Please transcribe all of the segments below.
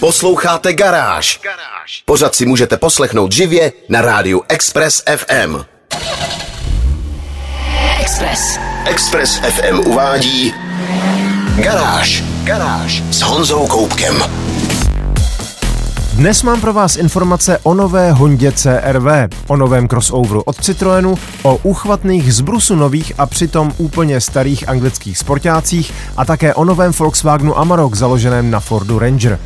Posloucháte Garáž. Pořád si můžete poslechnout živě na rádiu Express FM. Express. Express FM uvádí Garáž. Garáž s Honzou Koupkem. Dnes mám pro vás informace o nové Hondě CRV, o novém crossoveru od Citroenu, o úchvatných zbrusu nových a přitom úplně starých anglických sportácích a také o novém Volkswagenu Amarok založeném na Fordu Ranger.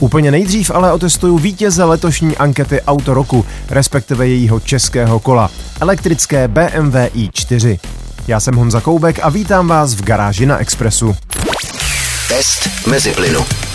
Úplně nejdřív ale otestuju vítěze letošní ankety Auto roku, respektive jejího českého kola, elektrické BMW i4. Já jsem Honza Koubek a vítám vás v garáži na Expressu. Test mezi plynu.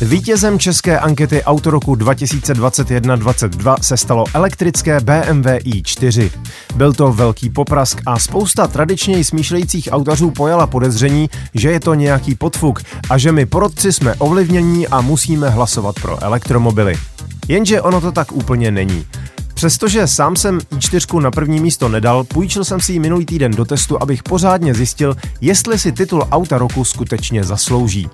Vítězem české ankety Autoroku 2021-22 se stalo elektrické BMW i4. Byl to velký poprask a spousta tradičně smýšlejících autařů pojala podezření, že je to nějaký podfuk a že my porodci jsme ovlivnění a musíme hlasovat pro elektromobily. Jenže ono to tak úplně není. Přestože sám jsem i4 na první místo nedal, půjčil jsem si ji minulý týden do testu, abych pořádně zjistil, jestli si titul auta roku skutečně zaslouží.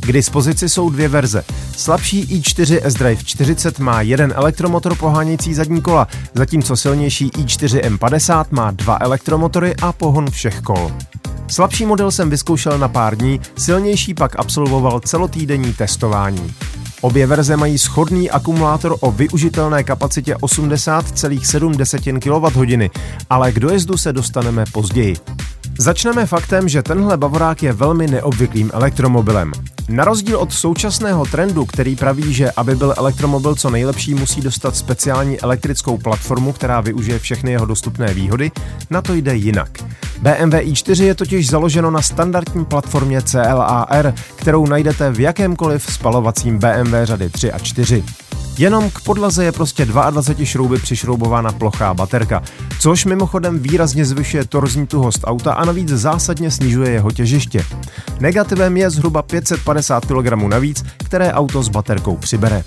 K dispozici jsou dvě verze. Slabší i4 S-Drive 40 má jeden elektromotor pohánějící zadní kola, zatímco silnější i4 M50 má dva elektromotory a pohon všech kol. Slabší model jsem vyzkoušel na pár dní, silnější pak absolvoval celotýdenní testování. Obě verze mají schodný akumulátor o využitelné kapacitě 80,7 kWh, ale k dojezdu se dostaneme později. Začneme faktem, že tenhle Bavorák je velmi neobvyklým elektromobilem. Na rozdíl od současného trendu, který praví, že aby byl elektromobil co nejlepší, musí dostat speciální elektrickou platformu, která využije všechny jeho dostupné výhody, na to jde jinak. BMW i4 je totiž založeno na standardní platformě CLAR, kterou najdete v jakémkoliv spalovacím BMW řady 3 a 4. Jenom k podlaze je prostě 22 šrouby přišroubována plochá baterka, což mimochodem výrazně zvyšuje torzní tuhost auta a navíc zásadně snižuje jeho těžiště. Negativem je zhruba 550 kg navíc, které auto s baterkou přibere.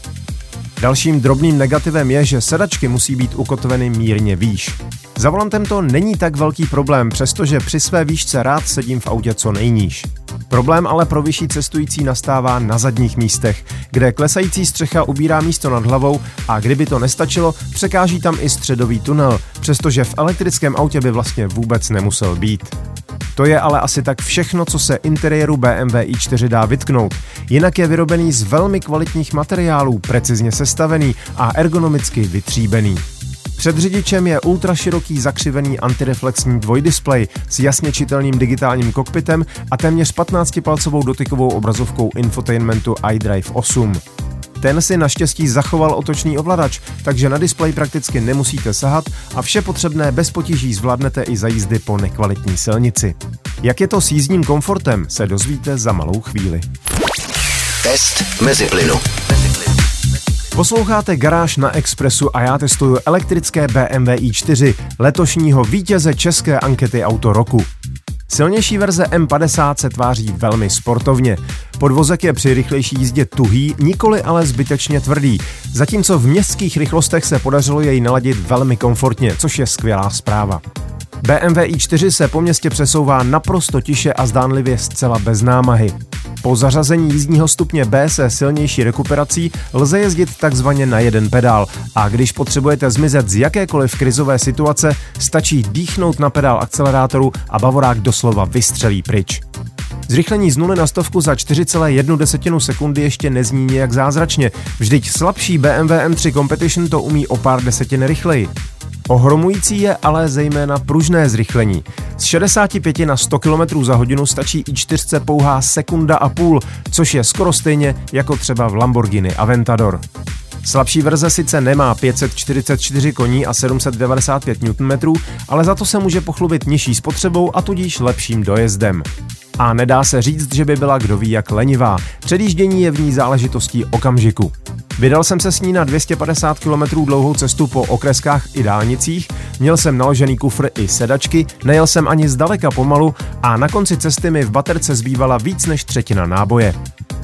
Dalším drobným negativem je, že sedačky musí být ukotveny mírně výš. Za volantem to není tak velký problém, přestože při své výšce rád sedím v autě co nejníž. Problém ale pro vyšší cestující nastává na zadních místech, kde klesající střecha ubírá místo nad hlavou a kdyby to nestačilo, překáží tam i středový tunel, přestože v elektrickém autě by vlastně vůbec nemusel být. To je ale asi tak všechno, co se interiéru BMW i4 dá vytknout. Jinak je vyrobený z velmi kvalitních materiálů, precizně sestavený a ergonomicky vytříbený. Před řidičem je ultraširoký zakřivený antireflexní dvojdisplej s jasně čitelným digitálním kokpitem a téměř 15-palcovou dotykovou obrazovkou infotainmentu iDrive 8. Ten si naštěstí zachoval otočný ovladač, takže na displej prakticky nemusíte sahat a vše potřebné bez potíží zvládnete i za jízdy po nekvalitní silnici. Jak je to s jízdním komfortem, se dozvíte za malou chvíli. Test mezi plynu. Posloucháte Garáž na Expressu a já testuju elektrické BMW i4, letošního vítěze české ankety Auto roku. Silnější verze M50 se tváří velmi sportovně. Podvozek je při rychlejší jízdě tuhý, nikoli ale zbytečně tvrdý, zatímco v městských rychlostech se podařilo jej naladit velmi komfortně, což je skvělá zpráva. BMW i4 se po městě přesouvá naprosto tiše a zdánlivě zcela bez námahy. Po zařazení jízdního stupně B se silnější rekuperací lze jezdit takzvaně na jeden pedál a když potřebujete zmizet z jakékoliv krizové situace, stačí dýchnout na pedál akcelerátoru a bavorák doslova vystřelí pryč. Zrychlení z nuly na stovku za 4,1 sekundy ještě nezní nějak zázračně, vždyť slabší BMW M3 Competition to umí o pár desetin rychleji. Ohromující je ale zejména pružné zrychlení. Z 65 na 100 km za hodinu stačí i 4 pouhá sekunda a půl, což je skoro stejně jako třeba v Lamborghini Aventador. Slabší verze sice nemá 544 koní a 795 Nm, ale za to se může pochlubit nižší spotřebou a tudíž lepším dojezdem. A nedá se říct, že by byla kdo ví jak lenivá. Předjíždění je v ní záležitostí okamžiku. Vydal jsem se s ní na 250 km dlouhou cestu po okreskách i dálnicích, měl jsem naložený kufr i sedačky, nejel jsem ani zdaleka pomalu a na konci cesty mi v baterce zbývala víc než třetina náboje.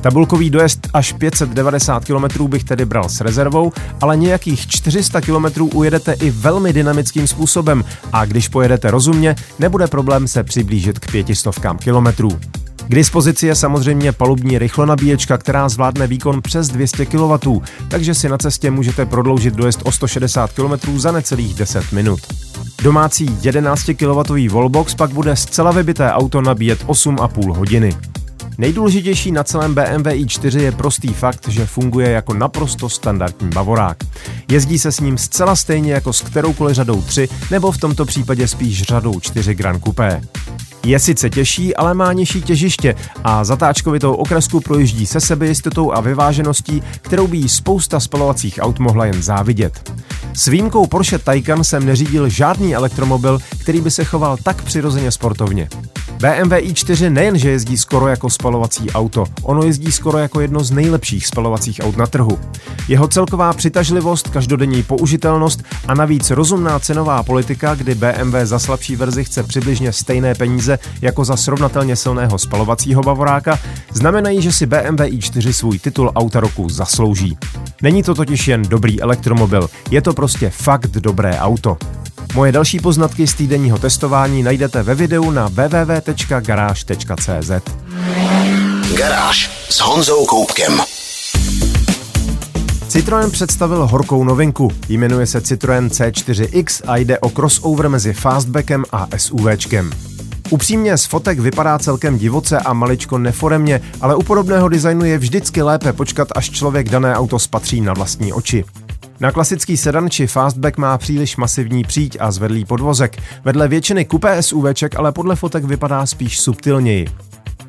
Tabulkový dojezd až 590 km bych tedy bral s rezervou, ale nějakých 400 km ujedete i velmi dynamickým způsobem a když pojedete rozumně, nebude problém se přiblížit k pětistovkám kilometrů. K dispozici je samozřejmě palubní rychlonabíječka, která zvládne výkon přes 200 kW, takže si na cestě můžete prodloužit dojezd o 160 km za necelých 10 minut. Domácí 11 kW wallbox pak bude zcela vybité auto nabíjet 8,5 hodiny. Nejdůležitější na celém BMW i4 je prostý fakt, že funguje jako naprosto standardní bavorák. Jezdí se s ním zcela stejně jako s kteroukoliv řadou 3 nebo v tomto případě spíš řadou 4 Grand Coupé. Je sice těžší, ale má nižší těžiště a zatáčkovitou okresku projíždí se sebejistotou a vyvážeností, kterou by jí spousta spalovacích aut mohla jen závidět. S výjimkou Porsche Taycan jsem neřídil žádný elektromobil, který by se choval tak přirozeně sportovně. BMW i4 nejenže jezdí skoro jako spalovací auto, ono jezdí skoro jako jedno z nejlepších spalovacích aut na trhu. Jeho celková přitažlivost, každodenní použitelnost a navíc rozumná cenová politika, kdy BMW za slabší verzi chce přibližně stejné peníze jako za srovnatelně silného spalovacího bavoráka, znamenají, že si BMW i4 svůj titul auta roku zaslouží. Není to totiž jen dobrý elektromobil, je to prostě fakt dobré auto. Moje další poznatky z týdenního testování najdete ve videu na www.garáž.cz. Garáž s Honzou Koupkem. Citroën představil horkou novinku. Jmenuje se Citroën C4X a jde o crossover mezi fastbackem a SUVčkem. Upřímně z fotek vypadá celkem divoce a maličko neforemně, ale u podobného designu je vždycky lépe počkat, až člověk dané auto spatří na vlastní oči. Na klasický sedan či fastback má příliš masivní příď a zvedlý podvozek. Vedle většiny kupé SUVček ale podle fotek vypadá spíš subtilněji.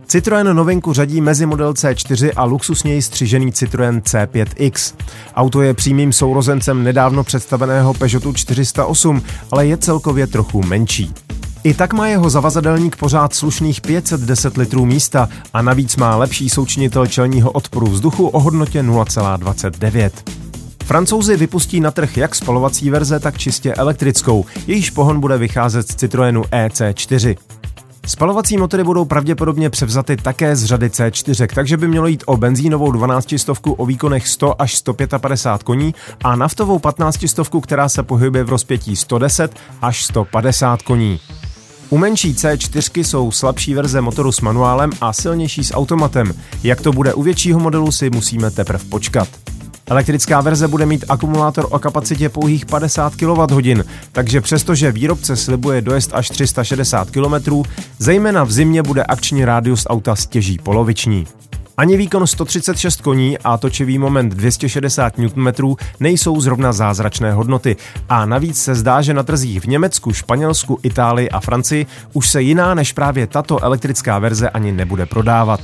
Citroën novinku řadí mezi model C4 a luxusněji střižený Citroën C5X. Auto je přímým sourozencem nedávno představeného Peugeotu 408, ale je celkově trochu menší. I tak má jeho zavazadelník pořád slušných 510 litrů místa a navíc má lepší součinitel čelního odporu vzduchu o hodnotě 0,29. Francouzi vypustí na trh jak spalovací verze, tak čistě elektrickou, jejíž pohon bude vycházet z Citroenu EC4. Spalovací motory budou pravděpodobně převzaty také z řady C4, takže by mělo jít o benzínovou 12 stovku o výkonech 100 až 155 koní a naftovou 15 stovku, která se pohybuje v rozpětí 110 až 150 koní. U menší C4 jsou slabší verze motoru s manuálem a silnější s automatem. Jak to bude u většího modelu si musíme teprve počkat. Elektrická verze bude mít akumulátor o kapacitě pouhých 50 kWh, takže přestože výrobce slibuje dojezd až 360 km, zejména v zimě bude akční rádius auta stěží poloviční. Ani výkon 136 koní a točivý moment 260 Nm nejsou zrovna zázračné hodnoty a navíc se zdá, že na trzích v Německu, Španělsku, Itálii a Francii už se jiná než právě tato elektrická verze ani nebude prodávat.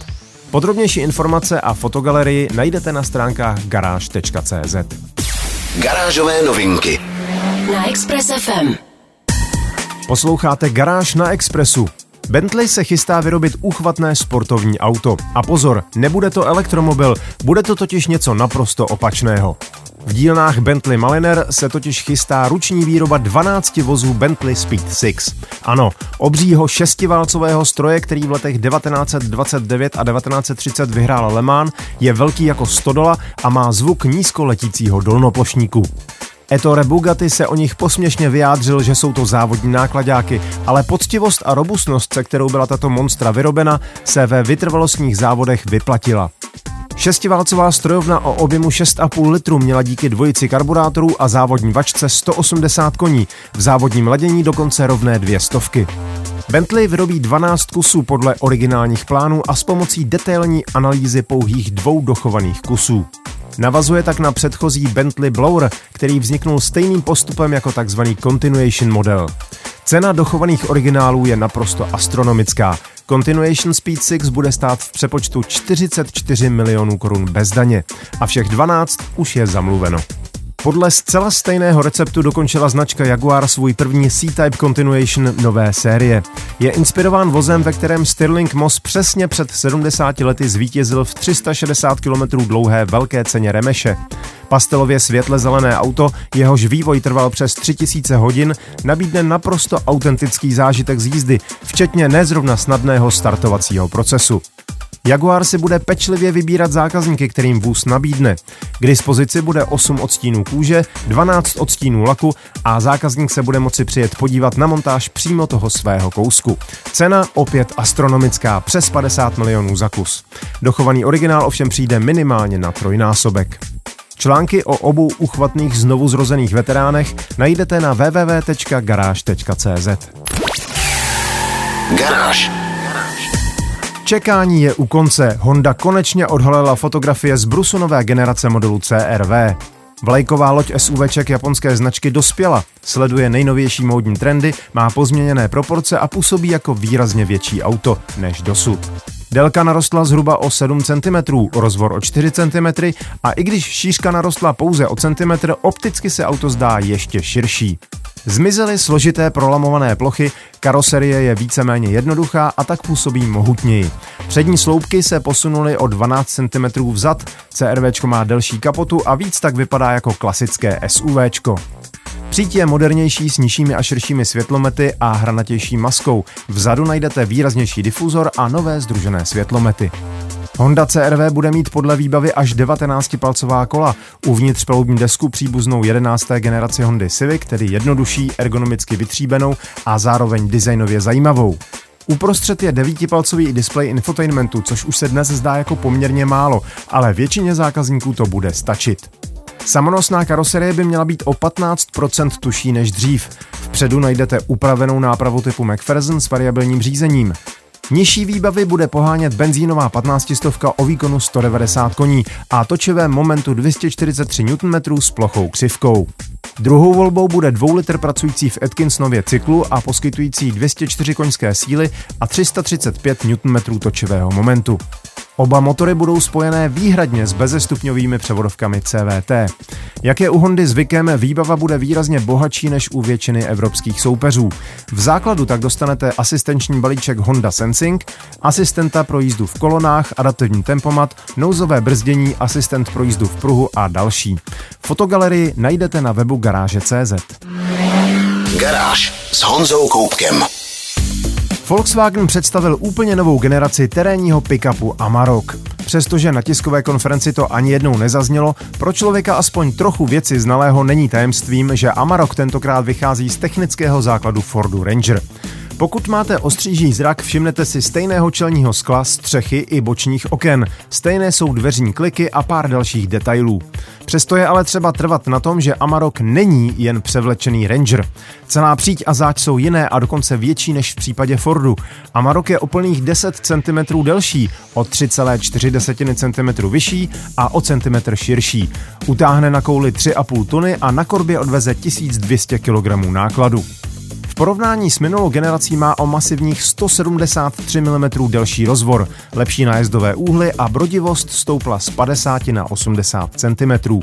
Podrobnější informace a fotogalerii najdete na stránkách garáž.cz. Garážové novinky na Express FM. Posloucháte Garáž na Expressu. Bentley se chystá vyrobit úchvatné sportovní auto. A pozor, nebude to elektromobil, bude to totiž něco naprosto opačného. V dílnách Bentley Maliner se totiž chystá ruční výroba 12 vozů Bentley Speed 6. Ano, obřího šestiválcového stroje, který v letech 1929 a 1930 vyhrál Le Mans, je velký jako stodola a má zvuk nízkoletícího dolnoplošníku. Ettore Bugatti se o nich posměšně vyjádřil, že jsou to závodní nákladáky, ale poctivost a robustnost, se kterou byla tato monstra vyrobena, se ve vytrvalostních závodech vyplatila. Šestiválcová strojovna o objemu 6,5 litru měla díky dvojici karburátorů a závodní vačce 180 koní, v závodním ladění dokonce rovné dvě stovky. Bentley vyrobí 12 kusů podle originálních plánů a s pomocí detailní analýzy pouhých dvou dochovaných kusů. Navazuje tak na předchozí Bentley Blower, který vzniknul stejným postupem jako tzv. continuation model. Cena dochovaných originálů je naprosto astronomická. Continuation Speed 6 bude stát v přepočtu 44 milionů korun bez daně a všech 12 už je zamluveno. Podle zcela stejného receptu dokončila značka Jaguar svůj první C-Type Continuation nové série. Je inspirován vozem, ve kterém Stirling Moss přesně před 70 lety zvítězil v 360 km dlouhé velké ceně Remeše. Pastelově světle zelené auto, jehož vývoj trval přes 3000 hodin, nabídne naprosto autentický zážitek z jízdy, včetně nezrovna snadného startovacího procesu. Jaguar si bude pečlivě vybírat zákazníky, kterým vůz nabídne. K dispozici bude 8 odstínů kůže, 12 odstínů laku a zákazník se bude moci přijet podívat na montáž přímo toho svého kousku. Cena opět astronomická, přes 50 milionů za kus. Dochovaný originál ovšem přijde minimálně na trojnásobek. Články o obou uchvatných znovu zrozených veteránech najdete na www.garage.cz. Garáž. Čekání je u konce. Honda konečně odhalila fotografie z brusu nové generace modelu CRV. Vlajková loď SUVček japonské značky dospěla, sleduje nejnovější módní trendy, má pozměněné proporce a působí jako výrazně větší auto než dosud. Délka narostla zhruba o 7 cm, rozvor o 4 cm a i když šířka narostla pouze o centimetr, opticky se auto zdá ještě širší. Zmizely složité prolamované plochy, karoserie je víceméně jednoduchá a tak působí mohutněji. Přední sloupky se posunuly o 12 cm vzad, CRV má delší kapotu a víc tak vypadá jako klasické SUV. Příď je modernější s nižšími a širšími světlomety a hranatější maskou. Vzadu najdete výraznější difuzor a nové združené světlomety. Honda CRV bude mít podle výbavy až 19-palcová kola. Uvnitř palubní desku příbuznou 11. generaci Hondy Civic, tedy jednodušší, ergonomicky vytříbenou a zároveň designově zajímavou. Uprostřed je devítipalcový displej infotainmentu, což už se dnes zdá jako poměrně málo, ale většině zákazníků to bude stačit. Samonosná karoserie by měla být o 15% tuší než dřív. Vpředu najdete upravenou nápravu typu McPherson s variabilním řízením. Nižší výbavy bude pohánět benzínová 15 stovka o výkonu 190 koní a točivém momentu 243 Nm s plochou křivkou. Druhou volbou bude 2 litr pracující v Atkinsonově cyklu a poskytující 204 koňské síly a 335 Nm točivého momentu. Oba motory budou spojené výhradně s bezestupňovými převodovkami CVT. Jak je u Hondy zvykem, výbava bude výrazně bohatší než u většiny evropských soupeřů. V základu tak dostanete asistenční balíček Honda Sensing, asistenta pro jízdu v kolonách, adaptivní tempomat, nouzové brzdění, asistent pro jízdu v pruhu a další. Fotogalerii najdete na webu garáže.cz. Garáž s Honzou Koupkem. Volkswagen představil úplně novou generaci terénního pickupu Amarok. Přestože na tiskové konferenci to ani jednou nezaznělo, pro člověka aspoň trochu věci znalého není tajemstvím, že Amarok tentokrát vychází z technického základu Fordu Ranger. Pokud máte ostříží zrak, všimnete si stejného čelního skla, střechy i bočních oken. Stejné jsou dveřní kliky a pár dalších detailů. Přesto je ale třeba trvat na tom, že Amarok není jen převlečený Ranger. Celá příď a záď jsou jiné a dokonce větší než v případě Fordu. Amarok je o plných 10 cm delší, o 3,4 cm vyšší a o centimetr širší. Utáhne na kouli 3,5 tuny a na korbě odveze 1200 kg nákladu. Porovnání s minulou generací má o masivních 173 mm delší rozvor, lepší nájezdové úhly a brodivost stoupla z 50 na 80 cm.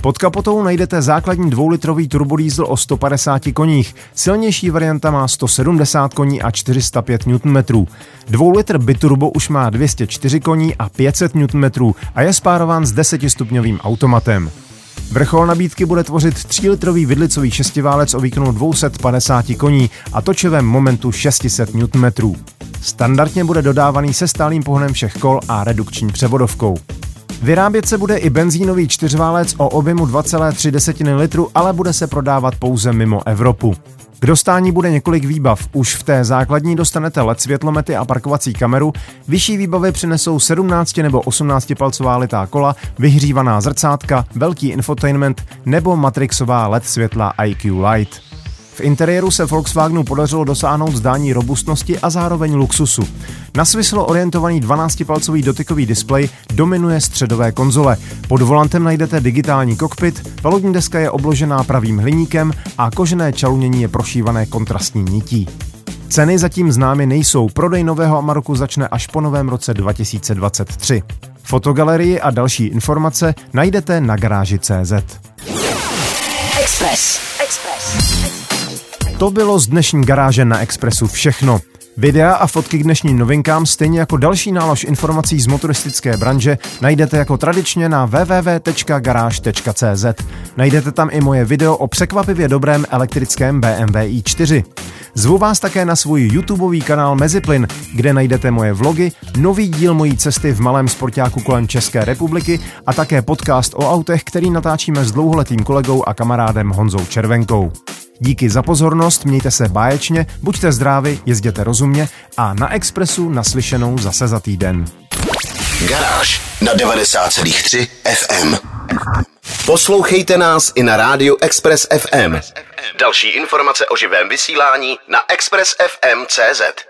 Pod kapotou najdete základní dvoulitrový turbodiesel o 150 koních, silnější varianta má 170 koní a 405 Nm. Dvoulitr biturbo už má 204 koní a 500 Nm a je spárován s 10-stupňovým automatem. Vrchol nabídky bude tvořit 3-litrový vidlicový šestiválec o výkonu 250 koní a točivém momentu 600 Nm. Standardně bude dodávaný se stálým pohonem všech kol a redukční převodovkou. Vyrábět se bude i benzínový čtyřválec o objemu 2,3 litru, ale bude se prodávat pouze mimo Evropu. K dostání bude několik výbav. Už v té základní dostanete LED světlomety a parkovací kameru. Vyšší výbavy přinesou 17 nebo 18 palcová litá kola, vyhřívaná zrcátka, velký infotainment nebo matrixová LED světla IQ Light. V interiéru se Volkswagenu podařilo dosáhnout zdání robustnosti a zároveň luxusu. Na svislo orientovaný 12-palcový dotykový displej dominuje středové konzole. Pod volantem najdete digitální kokpit, palubní deska je obložená pravým hliníkem a kožené čalunění je prošívané kontrastní nití. Ceny zatím známy nejsou, prodej nového Amaroku začne až po novém roce 2023. Fotogalerii a další informace najdete na garáži.cz. Express. Express. To bylo z dnešní garáže na Expressu všechno. Videa a fotky k dnešním novinkám, stejně jako další nálož informací z motoristické branže, najdete jako tradičně na www.garage.cz. Najdete tam i moje video o překvapivě dobrém elektrickém BMW i4. Zvu vás také na svůj YouTubeový kanál Meziplyn, kde najdete moje vlogy, nový díl mojí cesty v malém sportáku kolem České republiky a také podcast o autech, který natáčíme s dlouholetým kolegou a kamarádem Honzou Červenkou. Díky za pozornost, mějte se báječně, buďte zdraví, jezděte rozumně a na Expressu naslyšenou zase za týden. Garáž na 90,3 FM. Poslouchejte nás i na rádiu Express FM. Další informace o živém vysílání na expressfm.cz.